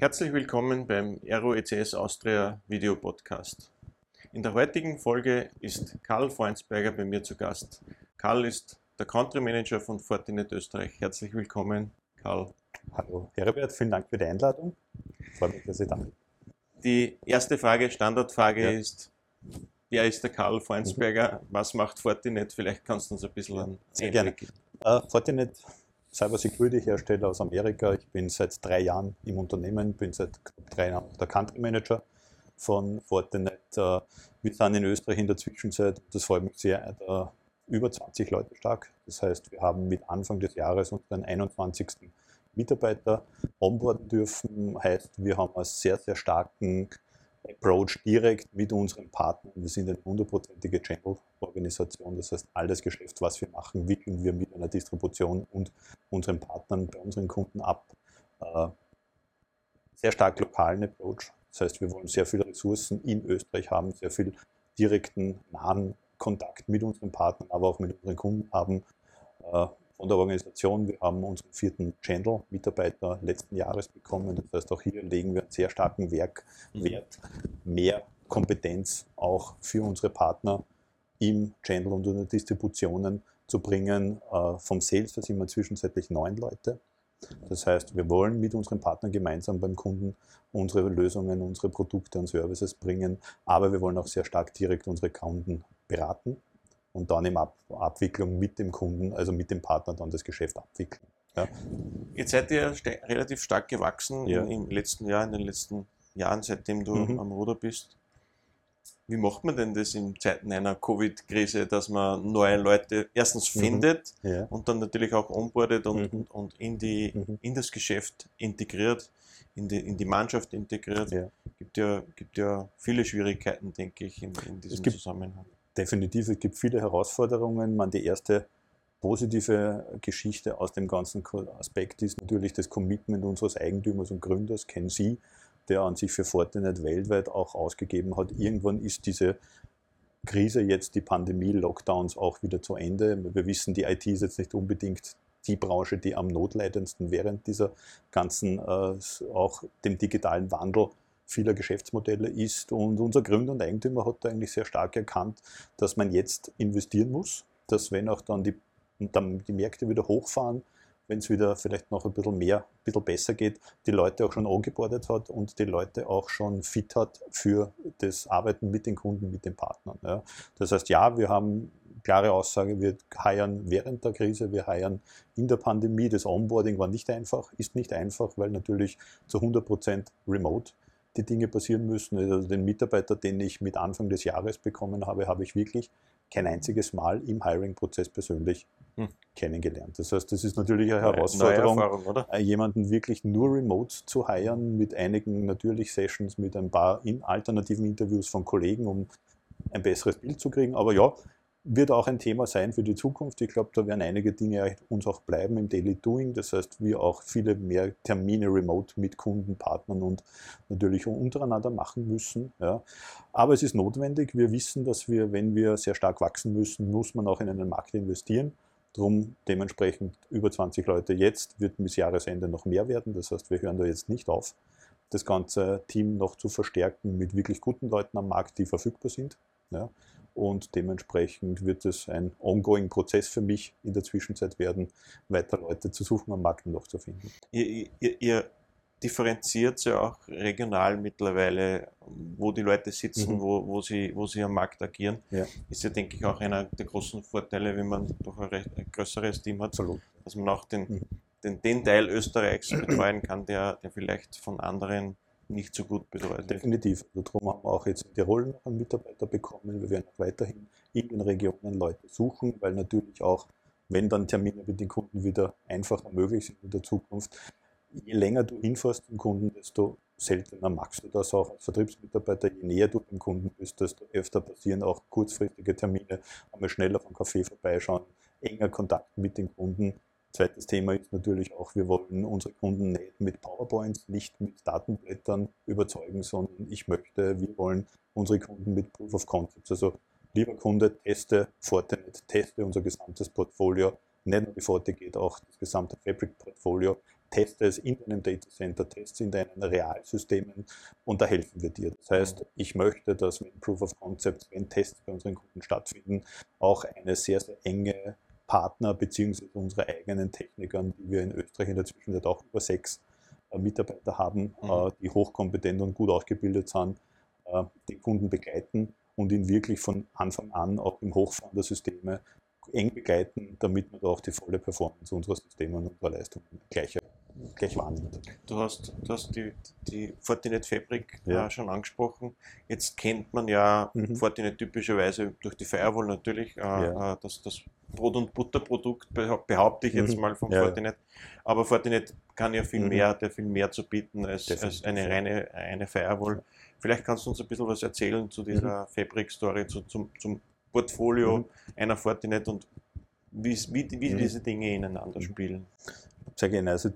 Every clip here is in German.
Herzlich willkommen beim Aero ECS Austria Video Podcast. In der heutigen Folge ist Karl Freundsberger bei mir zu Gast. Karl ist der Country Manager von Fortinet Österreich. Herzlich willkommen, Karl. Hallo Herbert, vielen Dank für die Einladung. Freue mich, dass ich da bin. Die erste Frage, Standardfrage ja. ist, wer ist der Karl Freundsberger? Was macht Fortinet? Vielleicht kannst du uns ein bisschen an Sehr gerne. Uh, Fortinet Cyber Security Hersteller aus Amerika. Ich bin seit drei Jahren im Unternehmen, bin seit drei Jahren der Country Manager von Fortinet. Äh, wir sind in Österreich in der Zwischenzeit, das freut mich sehr, über 20 Leute stark. Das heißt, wir haben mit Anfang des Jahres unseren 21. Mitarbeiter onboarden dürfen. Heißt, wir haben einen sehr, sehr starken Approach direkt mit unseren Partnern. Wir sind eine hundertprozentige Channel-Organisation. Das heißt, alles Geschäft, was wir machen, wickeln wir mit einer Distribution und unseren Partnern bei unseren Kunden ab. Äh, sehr stark lokalen Approach. Das heißt, wir wollen sehr viele Ressourcen in Österreich haben, sehr viel direkten, nahen Kontakt mit unseren Partnern, aber auch mit unseren Kunden haben. Von der Organisation. Wir haben unseren vierten Channel-Mitarbeiter letzten Jahres bekommen. Das heißt, auch hier legen wir einen sehr starken Werk. Wert, mehr Kompetenz auch für unsere Partner im Channel und in den Distributionen zu bringen. Äh, vom Sales, sind wir zwischenzeitlich neun Leute. Das heißt, wir wollen mit unseren Partnern gemeinsam beim Kunden unsere Lösungen, unsere Produkte und Services bringen, aber wir wollen auch sehr stark direkt unsere Kunden beraten und dann in Ab Abwicklung mit dem Kunden, also mit dem Partner dann das Geschäft abwickeln. Ja. Jetzt seid ihr relativ stark gewachsen ja. im, im, letzten Jahr, in den letzten Jahren, seitdem du mhm. am Ruder bist. Wie macht man denn das in Zeiten einer Covid-Krise, dass man neue Leute erstens mhm. findet ja. und dann natürlich auch onboardet und, mhm. und in, die, mhm. in das Geschäft integriert, in die, in die Mannschaft integriert? Ja. Gibt, ja, gibt ja viele Schwierigkeiten, denke ich, in, in diesem Zusammenhang definitiv, es gibt viele Herausforderungen. Man, die erste positive Geschichte aus dem ganzen Aspekt ist natürlich das Commitment unseres Eigentümers und Gründers, Ken Sie, der an sich für Fortinet weltweit auch ausgegeben hat. Irgendwann ist diese Krise jetzt, die Pandemie, Lockdowns auch wieder zu Ende. Wir wissen, die IT ist jetzt nicht unbedingt die Branche, die am notleidendsten während dieser ganzen, äh, auch dem digitalen Wandel vieler Geschäftsmodelle ist. Und unser Gründer und Eigentümer hat da eigentlich sehr stark erkannt, dass man jetzt investieren muss, dass wenn auch dann die, dann die Märkte wieder hochfahren, wenn es wieder vielleicht noch ein bisschen mehr, ein bisschen besser geht, die Leute auch schon angebordet hat und die Leute auch schon fit hat für das Arbeiten mit den Kunden, mit den Partnern. Ja. Das heißt, ja, wir haben klare Aussage, wir heiern während der Krise, wir heiern in der Pandemie. Das Onboarding war nicht einfach, ist nicht einfach, weil natürlich zu 100 Prozent remote die Dinge passieren müssen. Also den Mitarbeiter, den ich mit Anfang des Jahres bekommen habe, habe ich wirklich kein einziges Mal im Hiring-Prozess persönlich hm. kennengelernt. Das heißt, das ist natürlich eine Herausforderung, äh, jemanden wirklich nur remote zu hiren, mit einigen natürlich Sessions, mit ein paar alternativen Interviews von Kollegen, um ein besseres Bild zu kriegen. Aber ja, wird auch ein Thema sein für die Zukunft. Ich glaube, da werden einige Dinge uns auch bleiben im Daily Doing. Das heißt, wir auch viele mehr Termine remote mit Kunden, Partnern und natürlich untereinander machen müssen. Ja. Aber es ist notwendig. Wir wissen, dass wir, wenn wir sehr stark wachsen müssen, muss man auch in einen Markt investieren. Drum dementsprechend über 20 Leute jetzt, wird bis Jahresende noch mehr werden. Das heißt, wir hören da jetzt nicht auf, das ganze Team noch zu verstärken mit wirklich guten Leuten am Markt, die verfügbar sind. Ja und dementsprechend wird es ein ongoing Prozess für mich in der Zwischenzeit werden, weiter Leute zu suchen, am Markt noch zu finden. Ihr, ihr, ihr differenziert ja auch regional mittlerweile, wo die Leute sitzen, mhm. wo, wo, sie, wo sie am Markt agieren. Ja. Ist ja, denke ich, auch einer der großen Vorteile, wenn man doch ein, recht, ein größeres Team hat, Absolut. dass man auch den, mhm. den, den Teil Österreichs betreuen kann, der, der vielleicht von anderen nicht so gut betreut. Definitiv. Also darum haben wir auch jetzt in Tirol noch einen Mitarbeiter bekommen. Wir werden auch weiterhin in den Regionen Leute suchen, weil natürlich auch, wenn dann Termine mit den Kunden wieder einfacher möglich sind in der Zukunft, je länger du hinfährst zum Kunden, desto seltener magst du das auch als Vertriebsmitarbeiter. Je näher du beim Kunden bist, desto öfter passieren auch kurzfristige Termine, einmal schneller vom Café vorbeischauen, enger Kontakt mit den Kunden Zweites Thema ist natürlich auch, wir wollen unsere Kunden nicht mit PowerPoints, nicht mit Datenblättern überzeugen, sondern ich möchte, wir wollen unsere Kunden mit Proof of Concepts. Also lieber Kunde, teste Fortinet, teste unser gesamtes Portfolio, nicht nur die Forti geht, auch das gesamte Fabric-Portfolio, teste es in deinem Datacenter, teste es in deinen Realsystemen und da helfen wir dir. Das heißt, ich möchte, dass wenn Proof of Concepts, wenn Tests bei unseren Kunden stattfinden, auch eine sehr, sehr enge Partner bzw. unsere eigenen Technikern, die wir in Österreich in der Zwischenzeit auch über sechs äh, Mitarbeiter haben, mhm. äh, die hochkompetent und gut ausgebildet sind, äh, den Kunden begleiten und ihn wirklich von Anfang an auch im Hochfahren der Systeme eng begleiten, damit man da auch die volle Performance unserer Systeme und unserer Leistungen gleich, gleich wahrnimmt. Du hast, du hast die, die Fortinet Fabric ja. äh, schon angesprochen. Jetzt kennt man ja mhm. Fortinet typischerweise durch die Firewall natürlich, äh, ja. äh, das, das Brot- und Butterprodukt behaupte ich jetzt mhm. mal vom ja. Fortinet. Aber Fortinet kann ja viel mhm. mehr, der viel mehr zu bieten als, als eine reine eine Firewall. Vielleicht kannst du uns ein bisschen was erzählen zu dieser mhm. Fabric-Story, zu, zum, zum Portfolio mhm. einer Fortinet und wie, wie, wie mhm. diese Dinge ineinander spielen. Sehr gerne. Also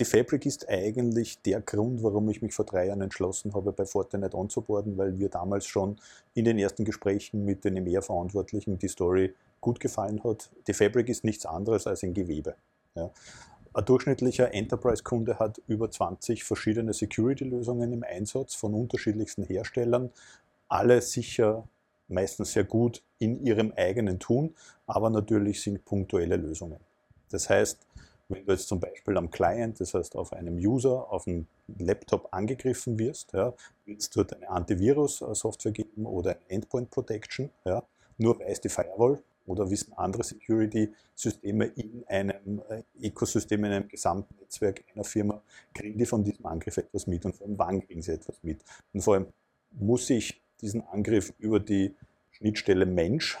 die Fabric ist eigentlich der Grund, warum ich mich vor drei Jahren entschlossen habe, bei Fortinet anzuborden, weil wir damals schon in den ersten Gesprächen mit den EMEA-Verantwortlichen die Story gut gefallen hat. Die Fabric ist nichts anderes als ein Gewebe. Ja. Ein durchschnittlicher Enterprise-Kunde hat über 20 verschiedene Security-Lösungen im Einsatz von unterschiedlichsten Herstellern, alle sicher meistens sehr gut in ihrem eigenen Tun, aber natürlich sind punktuelle Lösungen. Das heißt, wenn du jetzt zum Beispiel am Client, das heißt auf einem User, auf einem Laptop angegriffen wirst, ja, wird es dort eine Antivirus-Software geben oder eine Endpoint Protection, ja, nur weiß die Firewall oder wissen andere Security-Systeme in einem äh, Ökosystem, in einem gesamten Netzwerk einer Firma, kriegen die von diesem Angriff etwas mit und vor allem wann kriegen sie etwas mit. Und vor allem muss ich diesen Angriff über die Schnittstelle Mensch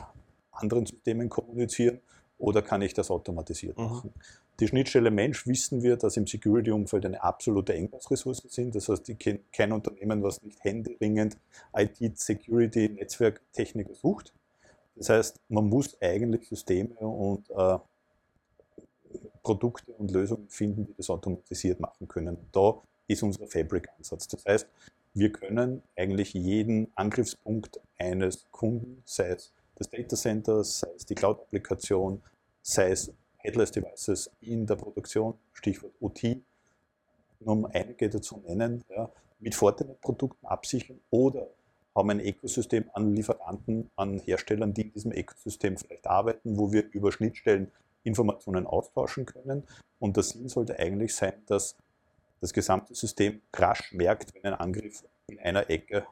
anderen Systemen kommunizieren oder kann ich das automatisiert mhm. machen? Mhm. Die Schnittstelle Mensch wissen wir, dass im Security-Umfeld eine absolute Engpassressource sind. Das heißt, ich kein Unternehmen, was nicht händeringend IT, Security, Netzwerktechniker sucht. Das heißt, man muss eigentlich Systeme und äh, Produkte und Lösungen finden, die das automatisiert machen können. Da ist unser Fabric-Ansatz. Das heißt, wir können eigentlich jeden Angriffspunkt eines Kunden, sei es des Data Centers, sei es die Cloud-Applikation, sei es Headless Devices in der Produktion, Stichwort OT, nur um einige dazu nennen, ja, mit Fortinet-Produkten absichern oder haben ein Ökosystem an Lieferanten, an Herstellern, die in diesem Ökosystem vielleicht arbeiten, wo wir über Schnittstellen Informationen austauschen können. Und der Sinn sollte eigentlich sein, dass das gesamte System rasch merkt, wenn ein Angriff in einer Ecke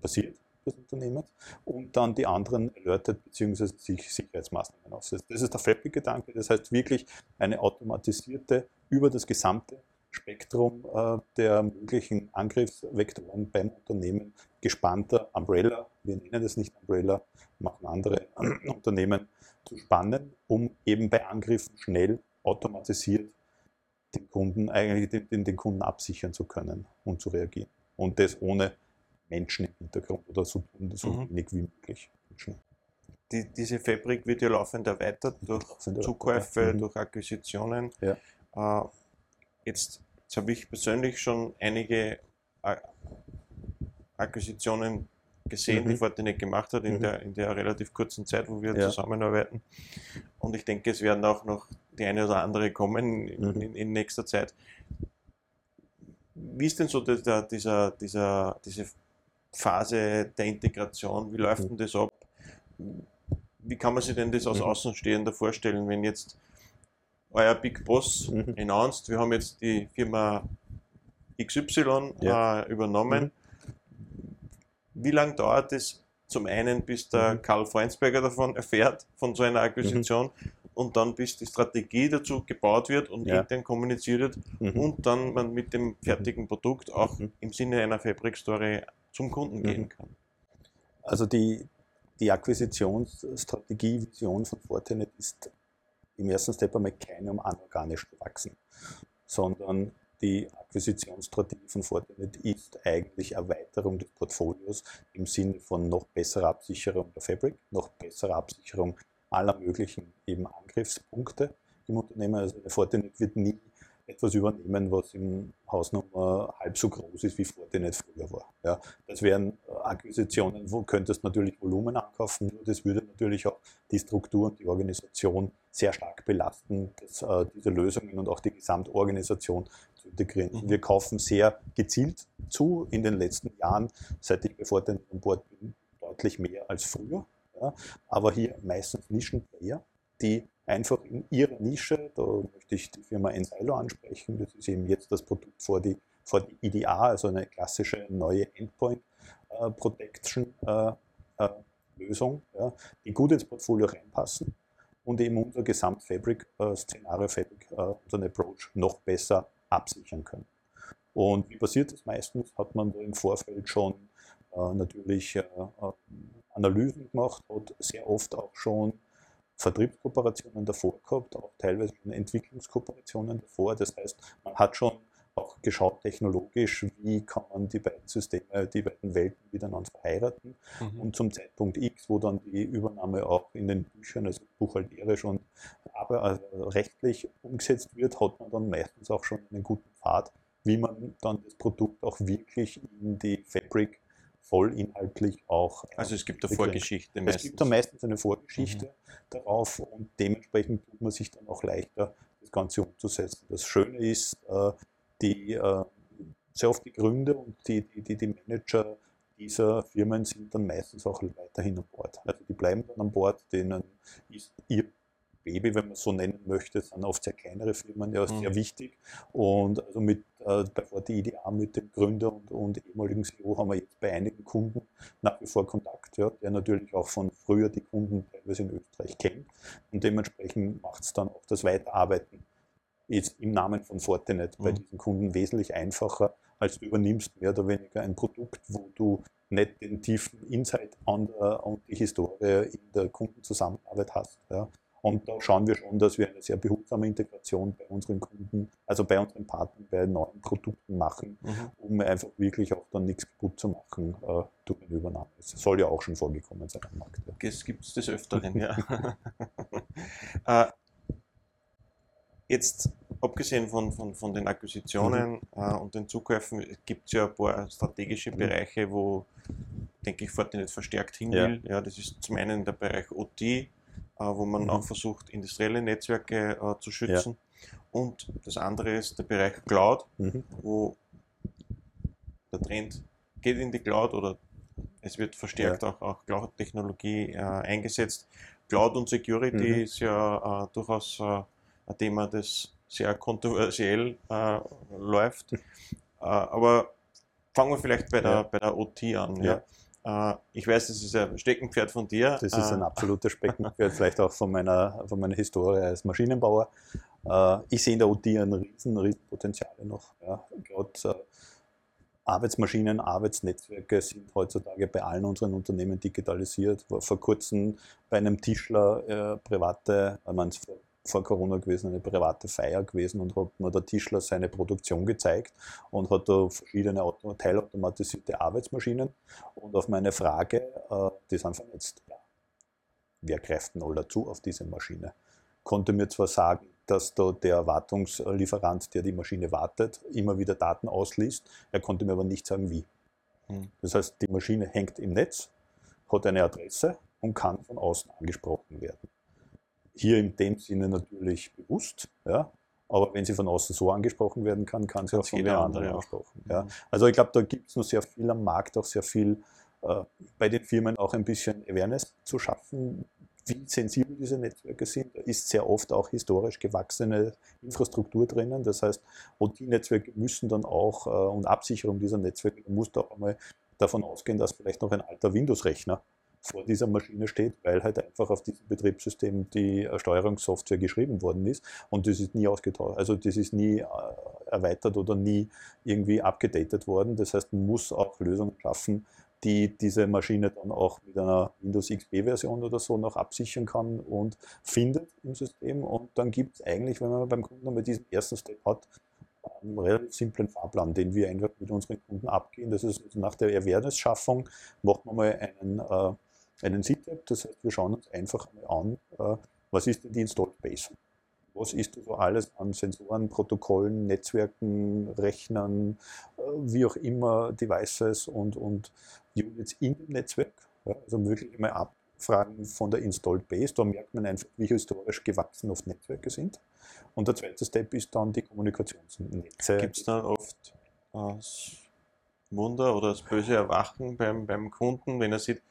passiert des Unternehmens und dann die anderen alertet bzw. sich Sicherheitsmaßnahmen aufsetzt. Das ist der Fabric-Gedanke, das heißt wirklich eine automatisierte, über das gesamte Spektrum äh, der möglichen Angriffsvektoren beim Unternehmen gespannter Umbrella, wir nennen das nicht Umbrella, machen andere Unternehmen, zu spannen, um eben bei Angriffen schnell automatisiert den Kunden, eigentlich den, den Kunden absichern zu können und zu reagieren. Und das ohne Menschen im Hintergrund oder so, so mhm. wenig wie möglich. Die, diese Fabrik wird ja laufend erweitert durch laufend Zukäufe, mhm. durch Akquisitionen. Ja. Äh, jetzt, jetzt habe ich persönlich schon einige Akquisitionen gesehen, mhm. die Fortinet gemacht hat in, mhm. der, in der relativ kurzen Zeit, wo wir ja. zusammenarbeiten. Und ich denke, es werden auch noch die eine oder andere kommen mhm. in, in, nächster Zeit. Wie ist denn so dieser, dieser, dieser, diese Phase der Integration? Wie läuft denn das ab? Wie kann man sich denn das aus mhm. Außenstehender vorstellen, wenn jetzt euer Big Boss mhm. announced, wir haben jetzt die Firma XY ja. äh, übernommen. Mhm. Wie lange dauert es zum einen, bis der mhm. Karl Freundsberger davon erfährt, von so einer Akquisition, mhm. und dann bis die Strategie dazu gebaut wird und ja. intern kommuniziert wird mhm. und dann man mit dem fertigen Produkt auch im Sinne einer Fabric Story zum Kunden mhm. gehen kann? Also die, die Akquisitionsstrategie, Vision von Fortinet ist im ersten Step einmal keine, um anorganisch zu wachsen, sondern die Akquisitionsstrategie von Fortinet ist eigentlich Erweiterung des Portfolios im Sinne von noch besserer Absicherung der Fabric, noch besserer Absicherung aller möglichen eben Angriffspunkte im Unternehmen. Also Fortinet wird nie etwas übernehmen, was im Hausnummer halb so groß ist, wie Fortinet früher war. Ja, das wären Akquisitionen, wo könntest natürlich Volumen ankaufen, nur das würde natürlich auch die Struktur und die Organisation sehr stark belasten, das, äh, diese Lösungen und auch die Gesamtorganisation zu integrieren. Mhm. Wir kaufen sehr gezielt zu in den letzten Jahren, seit ich bevor an Bord bin, deutlich mehr als früher. Ja. Aber hier meistens Nischenplayer, die einfach in ihrer Nische, da möchte ich die Firma Ensilo ansprechen, das ist eben jetzt das Produkt vor die, vor die IDA, also eine klassische neue Endpoint äh, Protection äh, äh, Lösung, ja, die gut ins Portfolio reinpassen und eben unser Gesamtfabric-Szenario, Fabric, unseren Approach noch besser absichern können. Und wie passiert das meistens? Hat man im Vorfeld schon äh, natürlich äh, Analysen gemacht, hat sehr oft auch schon Vertriebskooperationen davor gehabt, auch teilweise schon Entwicklungskooperationen davor. Das heißt, man hat schon auch geschaut technologisch, wie kann man die beiden Systeme, die beiden Welten miteinander verheiraten. Mhm. Und zum Zeitpunkt X, wo dann die Übernahme auch in den Büchern, also buchhalterisch und aber also rechtlich umgesetzt wird, hat man dann meistens auch schon einen guten Pfad, wie man dann das Produkt auch wirklich in die Fabric voll inhaltlich auch. Äh, also es gibt eine Vorgeschichte. Meistens. Es gibt da meistens eine Vorgeschichte mhm. darauf und dementsprechend tut man sich dann auch leichter, das Ganze umzusetzen. Das Schöne ist, äh, die äh, sehr oft die Gründer und die, die, die, Manager dieser Firmen sind dann meistens auch weiterhin an Bord. Also die bleiben dann an Bord, denen ist ihr Baby, wenn man so nennen möchte, sind oft sehr kleinere Firmen, ja, sehr mhm. wichtig. Und also mit äh, bei die IDA mit dem Gründer und, und ehemaligen CEO haben wir jetzt bei einigen Kunden nach wie vor Kontakt, ja, der natürlich auch von früher die Kunden teilweise in Österreich kennt. Und dementsprechend macht es dann auch das Weiterarbeiten jetzt im Namen von Fortinet mhm. bei diesen Kunden wesentlich einfacher, als du übernimmst mehr oder weniger ein Produkt, wo du nicht den tiefen Insight und die Historie in der Kundenzusammenarbeit hast. Ja. Und da schauen wir schon, dass wir eine sehr behutsame Integration bei unseren Kunden, also bei unseren Partnern, bei neuen Produkten machen, mhm. um einfach wirklich auch dann nichts kaputt zu machen äh, durch eine Übernahme. Das soll ja auch schon vorgekommen sein am Markt. Ja. Das gibt es des Öfteren, ja. äh, jetzt, abgesehen von, von, von den Akquisitionen mhm. äh, und den Zukäufen, gibt es ja ein paar strategische mhm. Bereiche, wo, denke ich, Fortinet verstärkt hin will. Ja. ja. das ist zum einen der Bereich OT, wo man mhm. auch versucht, industrielle Netzwerke äh, zu schützen. Ja. Und das andere ist der Bereich Cloud, mhm. wo der Trend geht in die Cloud oder es wird verstärkt ja. auch, auch Cloud-Technologie äh, eingesetzt. Cloud und Security mhm. ist ja äh, durchaus äh, ein Thema, das sehr kontroversiell äh, läuft. aber fangen wir vielleicht bei der, ja. bei der OT an. Ja. Äh, ich weiß, das ist ein Steckenpferd von dir. Das ist ein äh, absolutes Steckenpferd, vielleicht auch von meiner, von meiner Historie als Maschinenbauer. Äh, ich sehe in der OT ein riesen, riesen Potenziale noch. Ja. Gerade Arbeitsmaschinen, Arbeitsnetzwerke sind heutzutage bei allen unseren Unternehmen digitalisiert. War vor kurzem bei einem Tischler äh, private, ich meine, vor Corona gewesen, eine private Feier gewesen und hat mir der Tischler seine Produktion gezeigt und hat da verschiedene Auto teilautomatisierte Arbeitsmaschinen. Und auf meine Frage, äh, die sind vernetzt, ja, wer greift denn all dazu auf diese Maschine? Konnte mir zwar sagen, dass da der Wartungslieferant, der die Maschine wartet, immer wieder Daten ausliest, er konnte mir aber nicht sagen, wie. Hm. Das heißt, die Maschine hängt im Netz, hat eine Adresse und kann von außen angesprochen werden. Hier in dem Sinne natürlich bewusst, ja, aber wenn sie von außen so angesprochen werden kann, kann sie auch von jeder anderen angesprochen. Ja. Mhm. Also ich glaube, da gibt es noch sehr viel am Markt, auch sehr viel äh, bei den Firmen auch ein bisschen Awareness zu schaffen, wie sensibel diese Netzwerke sind. Da ist sehr oft auch historisch gewachsene Infrastruktur drinnen. Das heißt, und die Netzwerke müssen dann auch, äh, und Absicherung dieser Netzwerke, muss da auch einmal davon ausgehen, dass vielleicht noch ein alter Windows-Rechner vor dieser Maschine steht, weil halt einfach auf diesem Betriebssystem die äh, Steuerungssoftware geschrieben worden ist und das ist nie ausgetauscht, also das ist nie äh, erweitert oder nie irgendwie abgedatet worden. Das heißt, man muss auch Lösungen schaffen, die diese Maschine dann auch mit einer Windows XP-Version oder so noch absichern kann und findet im System. Und dann gibt es eigentlich, wenn man beim Kunden einmal diesen ersten Step hat, einen relativ simplen Fahrplan, den wir einfach mit unseren Kunden abgehen. Das ist nach der Awareness-Schaffung, macht man mal einen äh, einen CTAP. Das heißt, wir schauen uns einfach mal an, äh, was ist denn die Installed Base? Was ist so alles an Sensoren, Protokollen, Netzwerken, Rechnern, äh, wie auch immer, Devices und, und Units in dem Netzwerk? Ja, also wirklich mal ab, Fragen von der Installed Base. Da merkt man einfach, wie historisch gewachsen oft Netzwerke sind. Und der zweite Step ist dann die Kommunikationsnetze. Gibt es dann oft das Wunder oder das böse Erwachen beim, beim Kunden, wenn er sieht,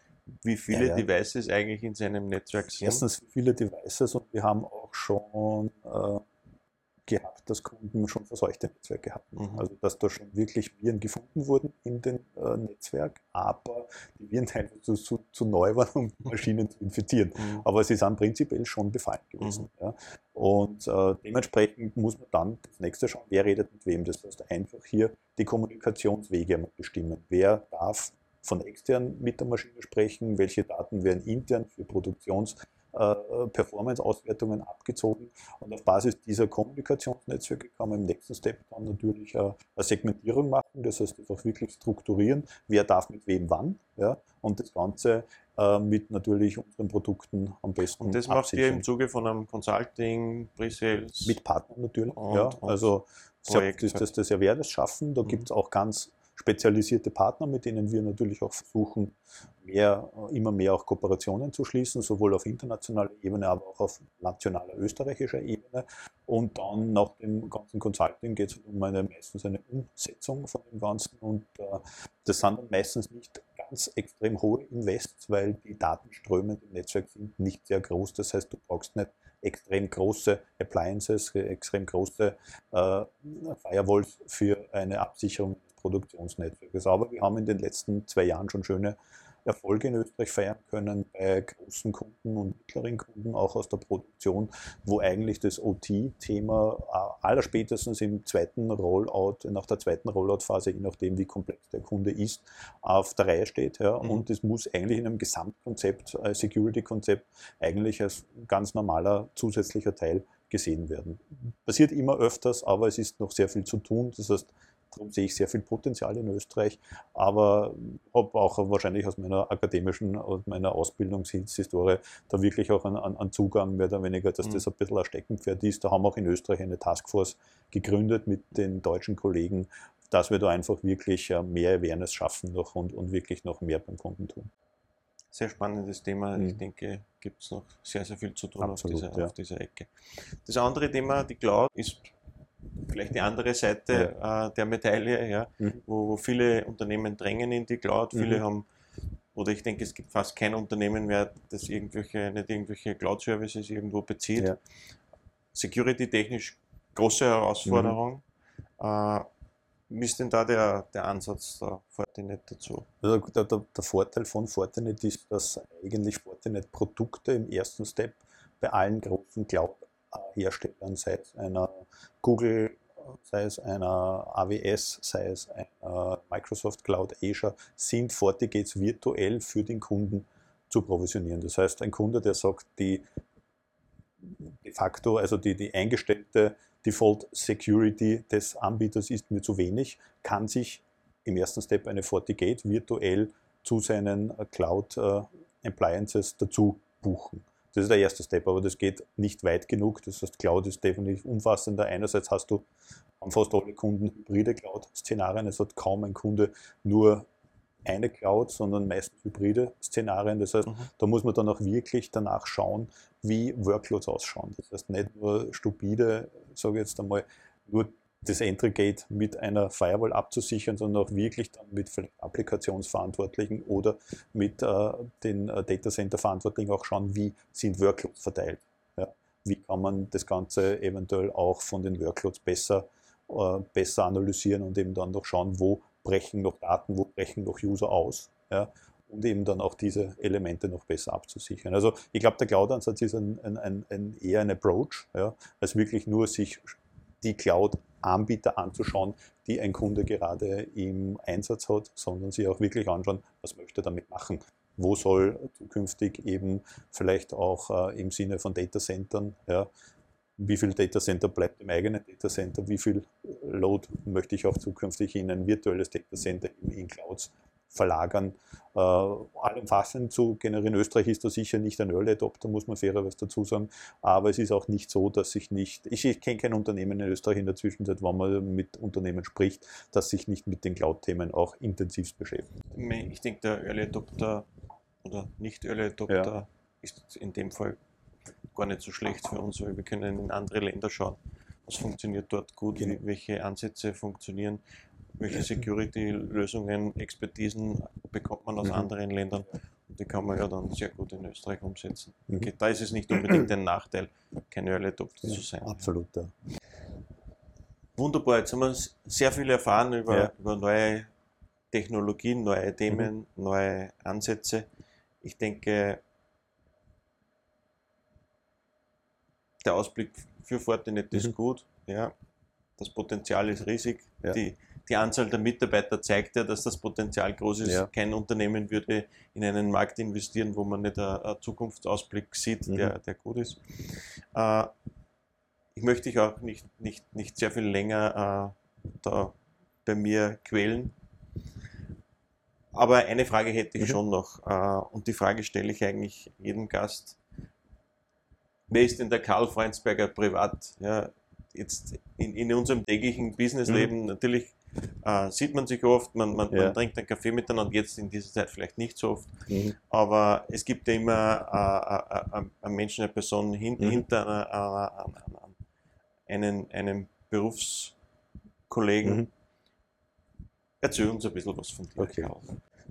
wie viele ja, ja. Devices eigentlich in seinem Netzwerk sind? Erstens viele Devices und wir haben auch schon äh, gehabt, dass Kunden schon verseuchte Netzwerke hatten. Mhm. Also dass da schon wirklich Viren gefunden wurden in dem äh, Netzwerk, aber die Viren teilweise zu, zu, zu, neu waren, um Maschinen zu infizieren. Mhm. Aber sie sind prinzipiell schon befallen gewesen. Mhm. Ja. Und äh, dementsprechend muss man dann das nächste schauen, wer redet mit wem. Das heißt einfach hier die Kommunikationswege bestimmen. Wer darf von extern mit der Maschine sprechen, welche Daten werden intern für Produktions- äh, Performance-Auswertungen abgezogen. Und auf Basis dieser Kommunikationsnetzwerke kann man im nächsten Step dann natürlich eine Segmentierung machen, das heißt einfach wirklich strukturieren, wer darf mit wem wann. Ja, und das Ganze äh, mit natürlich unseren Produkten am besten. Und das macht ihr im Zuge von einem Consulting, Pre-Sales? Mit Partnern natürlich. Und, ja, also Projekt ist das das Awareness schaffen. Da mhm. gibt es auch ganz spezialisierte Partner, mit denen wir natürlich auch versuchen, mehr, immer mehr auch Kooperationen zu schließen, sowohl auf internationaler Ebene, aber auch auf nationaler österreichischer Ebene. Und dann nach dem ganzen Consulting geht es um eine, meistens eine Umsetzung von dem Ganzen. Und äh, das sind dann meistens nicht ganz extrem hohe Invests, weil die Datenströme im Netzwerk sind nicht sehr groß. Das heißt, du brauchst nicht extrem große Appliances, extrem große äh, Firewalls für eine Absicherung Produktionsnetzwerkes. Aber wir haben in den letzten zwei Jahren schon schöne Erfolge in Österreich feiern können bei großen Kunden und mittleren Kunden, auch aus der Produktion, wo eigentlich das OT-Thema äh, allerspätestens im zweiten Rollout, nach der zweiten Rollout-Phase, je nachdem wie komplex der Kunde ist, auf der Reihe steht. Ja. Mhm. Und es muss eigentlich in einem Gesamtkonzept, äh, Security-Konzept, eigentlich als ganz normaler zusätzlicher Teil gesehen werden. Passiert immer öfters, aber es ist noch sehr viel zu tun. Das heißt, Darum sehe ich sehr viel Potenzial in Österreich, aber habe auch wahrscheinlich aus meiner akademischen, aus meiner Ausbildungshistorie da wirklich auch einen, einen Zugang mehr oder weniger, dass mhm. das ein bisschen ein Steckenpferd ist. Da haben wir auch in Österreich eine Taskforce gegründet mit den deutschen Kollegen, dass wir da einfach wirklich äh, mehr Awareness schaffen noch und, und wirklich noch mehr beim Kunden tun. Sehr spannendes Thema. Mhm. Ich denke, gibt es noch sehr, sehr viel zu tun Absolut, auf, dieser, ja. auf dieser Ecke. Das andere Thema, die Cloud, ist vielleicht die andere Seite ja. äh, der Medaille, ja, mhm. wo, wo, viele Unternehmen drängen in die Cloud, viele mhm. haben, oder ich denke, es gibt fast kein Unternehmen mehr, das irgendwelche, nicht irgendwelche Cloud-Services irgendwo bezieht. Ja. Security-technisch große Herausforderung. Mhm. Äh, wie ist denn da der, der Ansatz der Fortinet dazu? Also der, der, der, Vorteil von Fortinet ist, dass eigentlich Fortinet Produkte im ersten Step bei allen großen Cloud Herstellern, sei es einer Google, sei es einer AWS, sei es einer Microsoft Cloud Azure, sind FortiGates virtuell für den Kunden zu provisionieren. Das heißt, ein Kunde, der sagt, die de facto, also die, die eingestellte Default Security des Anbieters ist mir zu wenig, kann sich im ersten Step eine FortiGate virtuell zu seinen Cloud äh, Appliances dazu buchen. Das ist der erste Step, aber das geht nicht weit genug. Das heißt, Cloud ist definitiv umfassender. Einerseits hast du fast alle Kunden hybride Cloud-Szenarien. Es hat kaum ein Kunde nur eine Cloud, sondern meistens hybride Szenarien. Das heißt, mhm. da muss man dann auch wirklich danach schauen, wie Workloads ausschauen. Das heißt, nicht nur stupide, sage ich jetzt einmal, nur das Entry-Gate mit einer Firewall abzusichern, sondern auch wirklich dann mit Applikationsverantwortlichen oder mit äh, den äh, Data Center-Verantwortlichen auch schauen, wie sind Workloads verteilt. Ja? Wie kann man das Ganze eventuell auch von den Workloads besser, äh, besser analysieren und eben dann noch schauen, wo brechen noch Daten, wo brechen noch User aus. Ja? und eben dann auch diese Elemente noch besser abzusichern. Also ich glaube, der Cloud-Ansatz ist ein, ein, ein, eher ein Approach, ja, als wirklich nur sich die Cloud-Anbieter anzuschauen, die ein Kunde gerade im Einsatz hat, sondern sich auch wirklich anschauen, was möchte er damit machen. Wo soll zukünftig eben vielleicht auch äh, im Sinne von Datacentern, ja, wie viel Datacenter bleibt im eigenen Datacenter, wie viel Load möchte ich auch zukünftig in ein virtuelles Datacenter in Clouds verlagern. Äh, allumfassend zu generieren. Österreich ist da sicher nicht ein Early Adopter, muss man fairerweise dazu sagen. Aber es ist auch nicht so, dass sich nicht, ich, ich kenne kein Unternehmen in Österreich in der Zwischenzeit, wenn man mit Unternehmen spricht, das sich nicht mit den Cloud-Themen auch intensiv beschäftigt. Ich denke, der Early Adopter oder Nicht-Early-Adopter ja. ist in dem Fall gar nicht so schlecht für uns, weil wir können in andere Länder schauen, was funktioniert dort gut, genau. welche Ansätze funktionieren, welche Security-Lösungen, Expertisen bekommt man aus mhm. anderen Ländern und die kann man ja dann sehr gut in Österreich umsetzen. Mhm. Okay, da ist es nicht unbedingt ein Nachteil, kein Early Adopter ja, zu sein. Absolut, ja. Wunderbar, jetzt haben wir sehr viel erfahren über, ja. über neue Technologien, neue Themen, mhm. neue Ansätze. Ich denke, der Ausblick für Fortinet ist mhm. gut. Ja. Das Potenzial ist riesig. Ja. Die, die Anzahl der Mitarbeiter zeigt ja, dass das Potenzial groß ist. Ja. Kein Unternehmen würde in einen Markt investieren, wo man nicht einen Zukunftsausblick sieht, mhm. der, der gut ist. Äh, ich möchte dich auch nicht, nicht, nicht sehr viel länger äh, da bei mir quälen. Aber eine Frage hätte ich mhm. schon noch. Äh, und die Frage stelle ich eigentlich jedem Gast. Wer ist denn der Karl Freundsberger privat? Ja, jetzt in, in unserem täglichen Businessleben mhm. natürlich äh, sieht man sich oft, man, man, ja. man, trinkt einen Kaffee miteinander, jetzt in dieser Zeit vielleicht nicht so oft, mhm. aber es gibt ja immer äh, äh, einen Menschen, eine Person hin, mhm. hinter einer, einen, einem Berufskollegen. Mhm. Erzähl uns ein bisschen was von dir. Okay.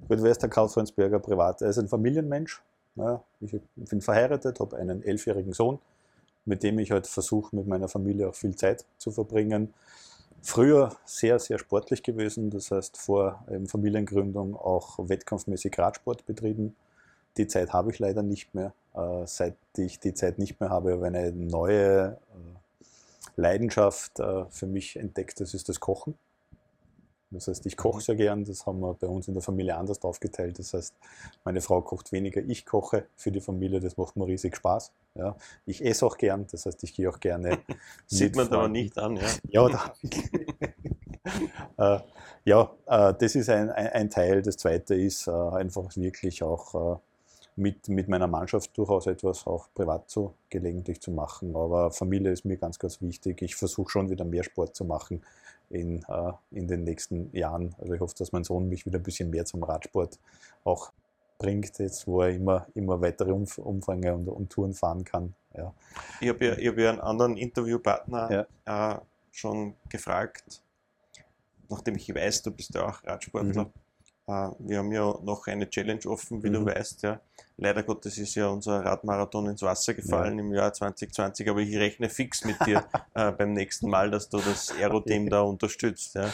Gut, wer ist der Karl Freundsberger privat? Er ist ein Familienmensch. Ja, ich bin verheiratet, habe einen elfjährigen Sohn, mit dem ich halt versuche, mit meiner Familie auch viel Zeit zu verbringen. Früher sehr, sehr sportlich gewesen, das heißt vor Familiengründung auch wettkampfmäßig Radsport betrieben. Die Zeit habe ich leider nicht mehr. Äh, seit ich die Zeit nicht mehr habe, habe ich eine neue äh, Leidenschaft äh, für mich entdeckt, das ist das Kochen. Das heißt, ich koche sehr gern, das haben wir bei uns in der Familie anders aufgeteilt. Das heißt, meine Frau kocht weniger, ich koche für die Familie, das macht mir riesig Spaß. Ja. Ich esse auch gern, das heißt, ich gehe auch gerne. Sieht man aber nicht an, ja. Ja, da, äh, ja äh, das ist ein, ein, ein, Teil. Das zweite ist äh, einfach wirklich auch mit, mit meiner Mannschaft durchaus etwas auch privat so gelegentlich zu machen. Aber Familie ist mir ganz, ganz wichtig. Ich versuche schon wieder mehr Sport zu machen in, äh, in den nächsten Jahren. Also ich hoffe, dass mein Sohn mich wieder ein bisschen mehr zum Radsport auch bringt, jetzt wo er immer, immer weitere Umf Umfänge und, und, Touren fahren kann. Ja. Ich habe ja, hab ja einen anderen Interviewpartner ja. äh, schon gefragt, nachdem ich weiß, du bist ja auch Radsportler. Mhm. Äh, wir haben ja noch eine Challenge offen, wie mhm. du weißt. Ja. Leider Gottes ist ja unser Radmarathon ins Wasser gefallen ja. im Jahr 2020, aber ich rechne fix mit dir äh, beim nächsten Mal, dass du das Aero-Team da unterstützt. Ja.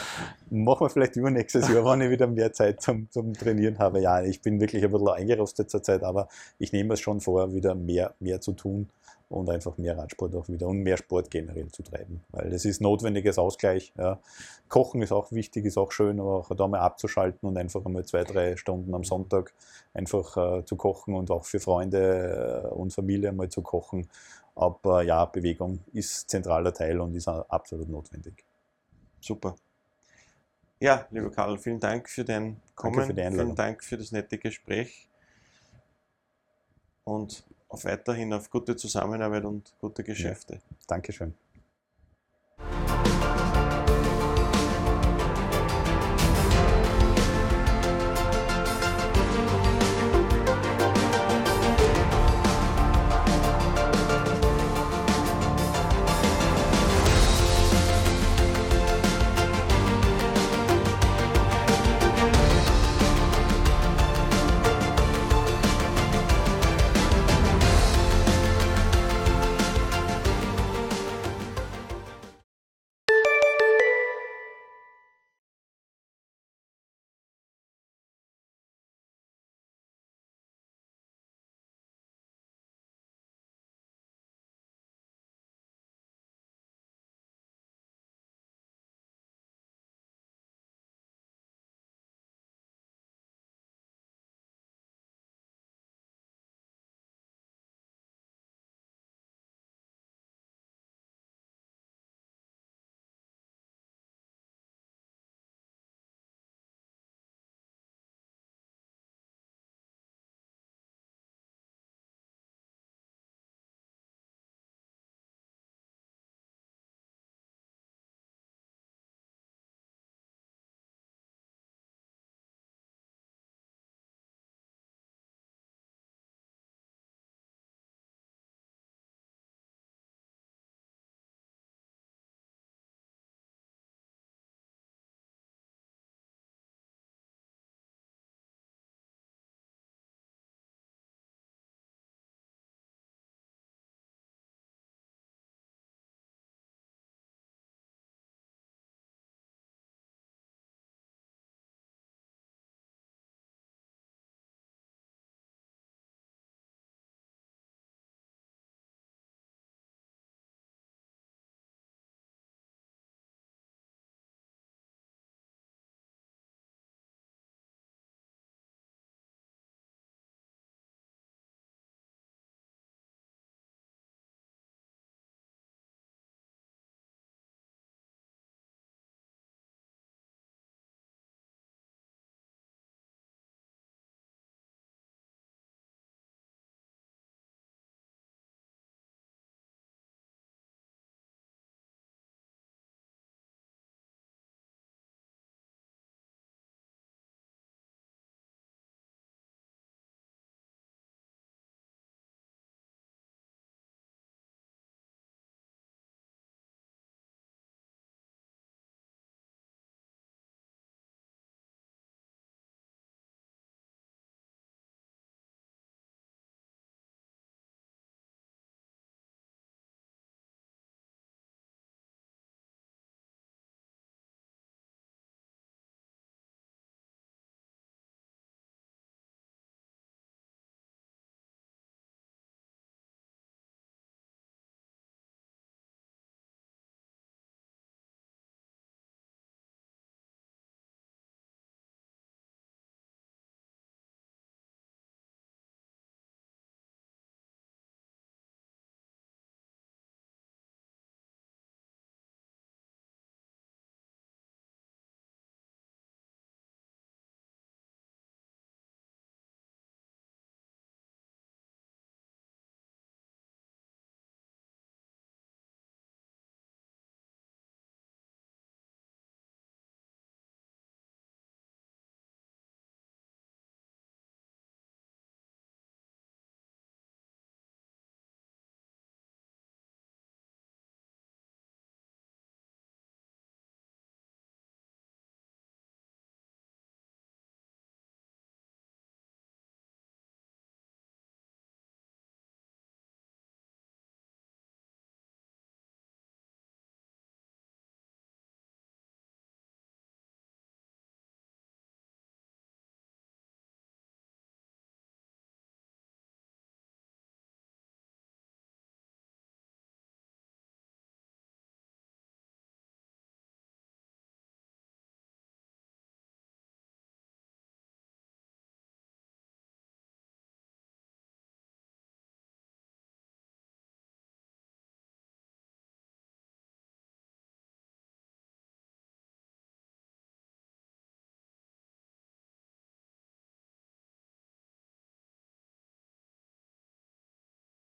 Machen wir vielleicht übernächstes Jahr, wenn ich wieder mehr Zeit zum, zum Trainieren habe. Ja, ich bin wirklich ein bisschen eingerostet zurzeit, aber ich nehme es schon vor, wieder mehr, mehr zu tun und einfach mehr Radsport auch wieder und mehr Sport generell zu treiben. Weil das ist notwendiges Ausgleich. Ja. Kochen ist auch wichtig, ist auch schön, aber auch da mal abzuschalten und einfach einmal zwei, drei Stunden am Sonntag einfach äh, zu kochen und auch für Freunde äh, und Familie mal zu kochen. Aber ja, Bewegung ist zentraler Teil und ist absolut notwendig. Super. Ja, lieber Karl, vielen Dank für dein Kommen. Danke für die Einladung. Vielen Dank für das nette Gespräch. Und auf weiterhin auf gute Zusammenarbeit und gute Geschäfte. Ja. Dankeschön.